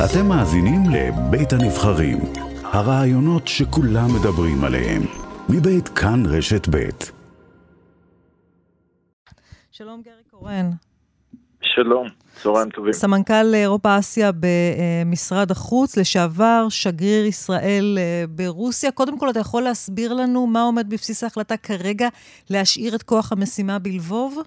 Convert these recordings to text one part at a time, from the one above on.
אתם מאזינים לבית הנבחרים, הרעיונות שכולם מדברים עליהם, מבית כאן רשת בית. שלום גרי קורן. שלום, צהריים טובים. סמנכ"ל אירופה-אסיה במשרד החוץ, לשעבר שגריר ישראל אה, ברוסיה. קודם כל, אתה יכול להסביר לנו מה עומד בבסיס ההחלטה כרגע להשאיר את כוח המשימה בלבוב?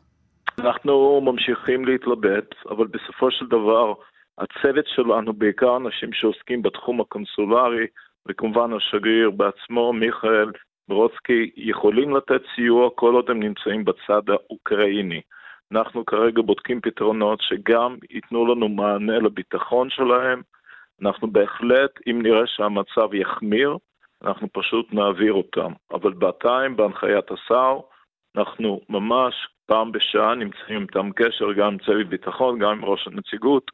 אנחנו ממשיכים להתלבט, אבל בסופו של דבר, הצוות שלנו, בעיקר אנשים שעוסקים בתחום הקונסולרי, וכמובן השגריר בעצמו, מיכאל ברוצקי, יכולים לתת סיוע כל עוד הם נמצאים בצד האוקראיני. אנחנו כרגע בודקים פתרונות שגם ייתנו לנו מענה לביטחון שלהם. אנחנו בהחלט, אם נראה שהמצב יחמיר, אנחנו פשוט נעביר אותם. אבל בינתיים, בהנחיית השר, אנחנו ממש פעם בשעה נמצאים איתם קשר, גם עם צוות ביטחון, גם עם ראש הנציגות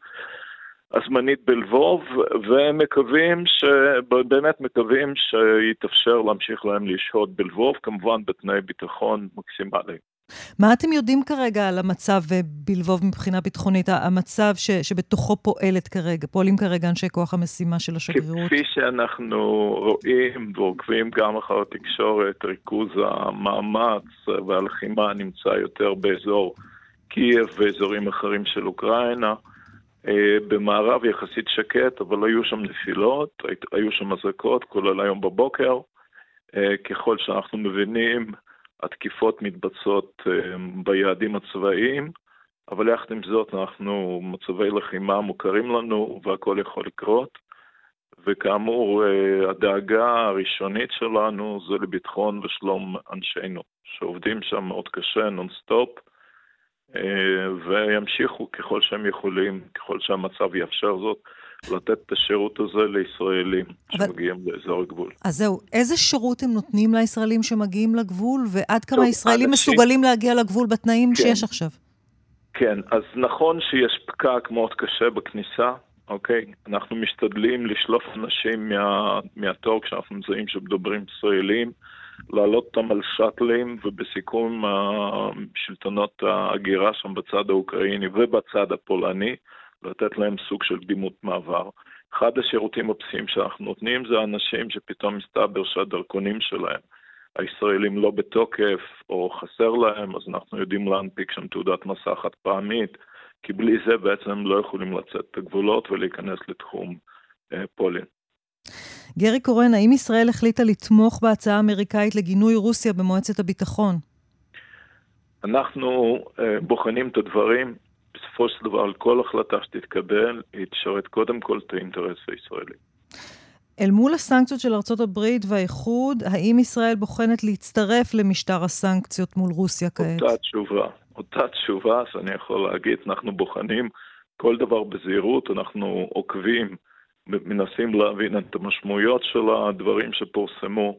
הזמנית בלבוב, ומקווים, ש... באמת מקווים שיתאפשר להמשיך להם לשהות בלבוב, כמובן בתנאי ביטחון מקסימליים. מה אתם יודעים כרגע על המצב בלבוב מבחינה ביטחונית, המצב ש, שבתוכו פועלת כרגע, פועלים כרגע אנשי כוח המשימה של השגרירות? כפי שאנחנו רואים ועוקבים גם אחר התקשורת, ריכוז המאמץ והלחימה נמצא יותר באזור קייב ואזורים אחרים של אוקראינה. אה, במערב יחסית שקט, אבל היו שם נפילות, היו שם אזעקות, כולל היום בבוקר. אה, ככל שאנחנו מבינים, התקיפות מתבצעות אה, ביעדים הצבאיים, אבל יחד עם זאת אנחנו, מצבי לחימה מוכרים לנו והכל יכול לקרות. וכאמור, הדאגה הראשונית שלנו זה לביטחון ושלום אנשינו, שעובדים שם מאוד קשה, נונסטופ, וימשיכו ככל שהם יכולים, ככל שהמצב יאפשר זאת. לתת את השירות הזה לישראלים אבל... שמגיעים לאזור הגבול. אז זהו, איזה שירות הם נותנים לישראלים שמגיעים לגבול, ועד כמה ישראלים אנשים... מסוגלים להגיע לגבול בתנאים כן. שיש עכשיו? כן, אז נכון שיש פקק מאוד קשה בכניסה, אוקיי? אנחנו משתדלים לשלוף אנשים מה, מהתור כשאנחנו מזהים שמדברים ישראלים, להעלות אותם על שאטלים, ובסיכום שלטונות ההגירה שם בצד האוקראיני ובצד הפולני, לתת להם סוג של קדימות מעבר. אחד השירותים הבסיסיים שאנחנו נותנים זה אנשים שפתאום מסתבר שהדרכונים שלהם, הישראלים לא בתוקף או חסר להם, אז אנחנו יודעים להנפיק שם תעודת מסע חד פעמית, כי בלי זה בעצם הם לא יכולים לצאת את הגבולות ולהיכנס לתחום אה, פולין. גרי קורן, האם ישראל החליטה לתמוך בהצעה האמריקאית לגינוי רוסיה במועצת הביטחון? אנחנו אה, בוחנים את הדברים. בסופו של דבר, על כל החלטה שתתקבל, היא תשרת קודם כל את האינטרס הישראלי. אל מול הסנקציות של ארצות הברית והאיחוד, האם ישראל בוחנת להצטרף למשטר הסנקציות מול רוסיה כעת? אותה תשובה, אותה תשובה שאני יכול להגיד, אנחנו בוחנים כל דבר בזהירות, אנחנו עוקבים, מנסים להבין את המשמעויות של הדברים שפורסמו.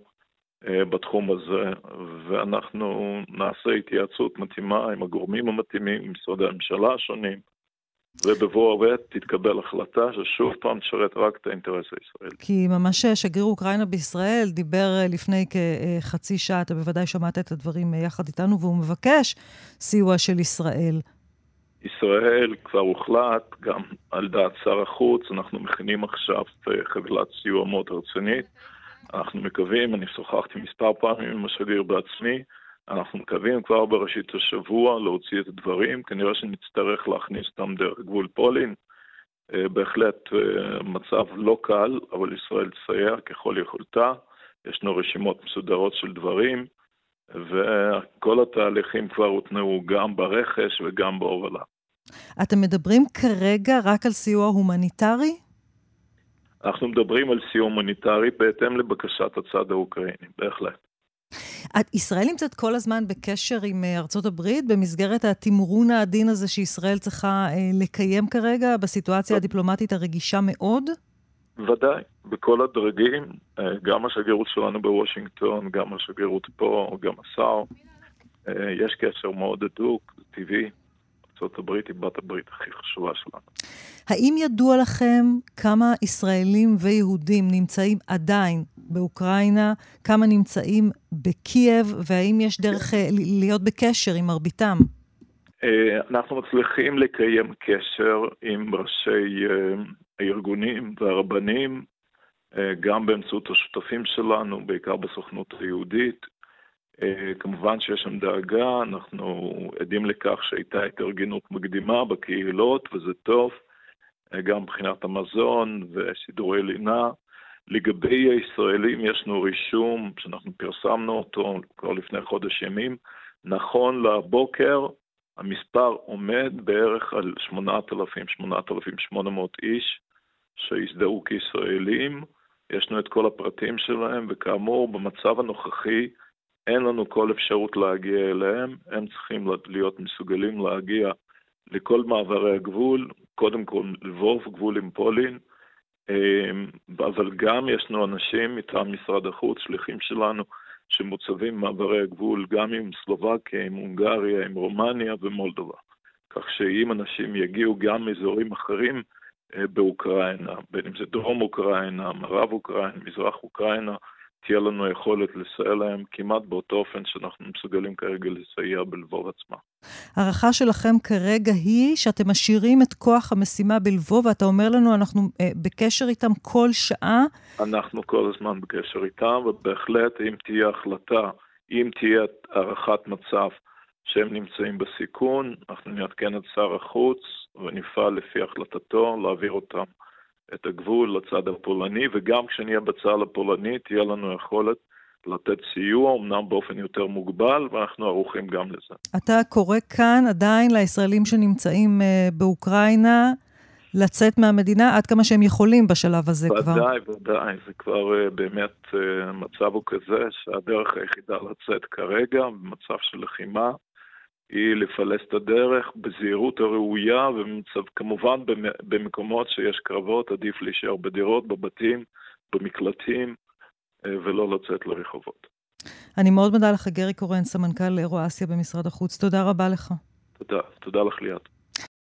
אה, בתחום הזה, ואנחנו נעשה התייעצות מתאימה עם הגורמים המתאימים, עם משרדי הממשלה השונים, ובבוא העת תתקבל החלטה ששוב פעם תשרת רק את האינטרס הישראלי. כי ממש שגריר אוקראינה בישראל דיבר אה, לפני כחצי שעה, אתה בוודאי שמעת את הדברים אה, יחד איתנו, והוא מבקש סיוע של ישראל. ישראל כבר הוחלט, גם על דעת שר החוץ, אנחנו מכינים עכשיו חבילת סיוע מאוד רצינית. אנחנו מקווים, אני שוחחתי מספר פעמים עם השגריר בעצמי, אנחנו מקווים כבר בראשית השבוע להוציא את הדברים, כנראה שנצטרך להכניס אותם דרך גבול פולין. אה, בהחלט אה, מצב לא קל, אבל ישראל תסייע ככל יכולתה. ישנו רשימות מסודרות של דברים, וכל התהליכים כבר הותנעו גם ברכש וגם בהובלה. אתם מדברים כרגע רק על סיוע הומניטרי? אנחנו מדברים על סיוע הומניטרי בהתאם לבקשת הצד האוקראיני, בהחלט. ישראל נמצאת כל הזמן בקשר עם אה, ארצות הברית במסגרת התמרון העדין הזה שישראל צריכה אה, לקיים כרגע בסיטואציה הדיפלומטית הרגישה מאוד? ודאי, בכל הדרגים, אה, גם השגרירות שלנו בוושינגטון, גם השגרירות פה, גם השר, יש קשר מאוד הדוק, טבעי. ארה"ב היא בת הברית הכי חשובה שלנו. האם ידוע לכם כמה ישראלים ויהודים נמצאים עדיין באוקראינה, כמה נמצאים בקייב, והאם יש דרך אה, להיות בקשר עם מרביתם? אה, אנחנו מצליחים לקיים קשר עם ראשי אה, הארגונים והרבנים, גם באמצעות השותפים שלנו, בעיקר בסוכנות היהודית. אה, כמובן שיש שם דאגה, אנחנו עדים לכך שהייתה התארגנות מקדימה בקהילות, וזה טוב, גם מבחינת המזון וסידורי לינה. לגבי הישראלים יש לנו רישום שאנחנו פרסמנו אותו כבר לפני חודש ימים. נכון לבוקר המספר עומד בערך על 8,000-8,800 איש שהזדהו כישראלים. יש לנו את כל הפרטים שלהם, וכאמור, במצב הנוכחי אין לנו כל אפשרות להגיע אליהם. הם צריכים להיות מסוגלים להגיע לכל מעברי הגבול, קודם כל לבוב, גבול עם פולין, אמ, אבל גם יש לנו אנשים מטעם משרד החוץ, שליחים שלנו, שמוצבים מעברי הגבול גם עם סלובקיה, עם הונגריה, עם רומניה ומולדובה. כך שאם אנשים יגיעו גם מאזורים אחרים אה, באוקראינה, בין אם זה דרום אוקראינה, מערב אוקראינה, מזרח אוקראינה, תהיה לנו יכולת לסייע להם כמעט באותו אופן שאנחנו מסוגלים כרגע לסייע בלבוב עצמה. הערכה שלכם כרגע היא שאתם משאירים את כוח המשימה בלבוב, ואתה אומר לנו, אנחנו אה, בקשר איתם כל שעה? אנחנו כל הזמן בקשר איתם, ובהחלט אם תהיה החלטה, אם תהיה הערכת מצב שהם נמצאים בסיכון, אנחנו נעדכן את שר החוץ ונפעל לפי החלטתו להעביר אותם את הגבול לצד הפולני, וגם כשנהיה בצד הפולני תהיה לנו יכולת לתת סיוע, אמנם באופן יותר מוגבל, ואנחנו ערוכים גם לזה. אתה קורא כאן עדיין לישראלים שנמצאים uh, באוקראינה לצאת מהמדינה עד כמה שהם יכולים בשלב הזה ודאי, כבר. ודאי, ודאי. זה כבר uh, באמת, uh, המצב הוא כזה שהדרך היחידה לצאת כרגע, במצב של לחימה, היא לפלס את הדרך בזהירות הראויה, וכמובן במקומות שיש קרבות עדיף להישאר בדירות, בבתים, במקלטים, אה, ולא לצאת לרחובות. אני מאוד מודה לך, גרי קורן, סמנכ"ל אירו-אסיה במשרד החוץ. תודה רבה לך. תודה, תודה לך ליאת.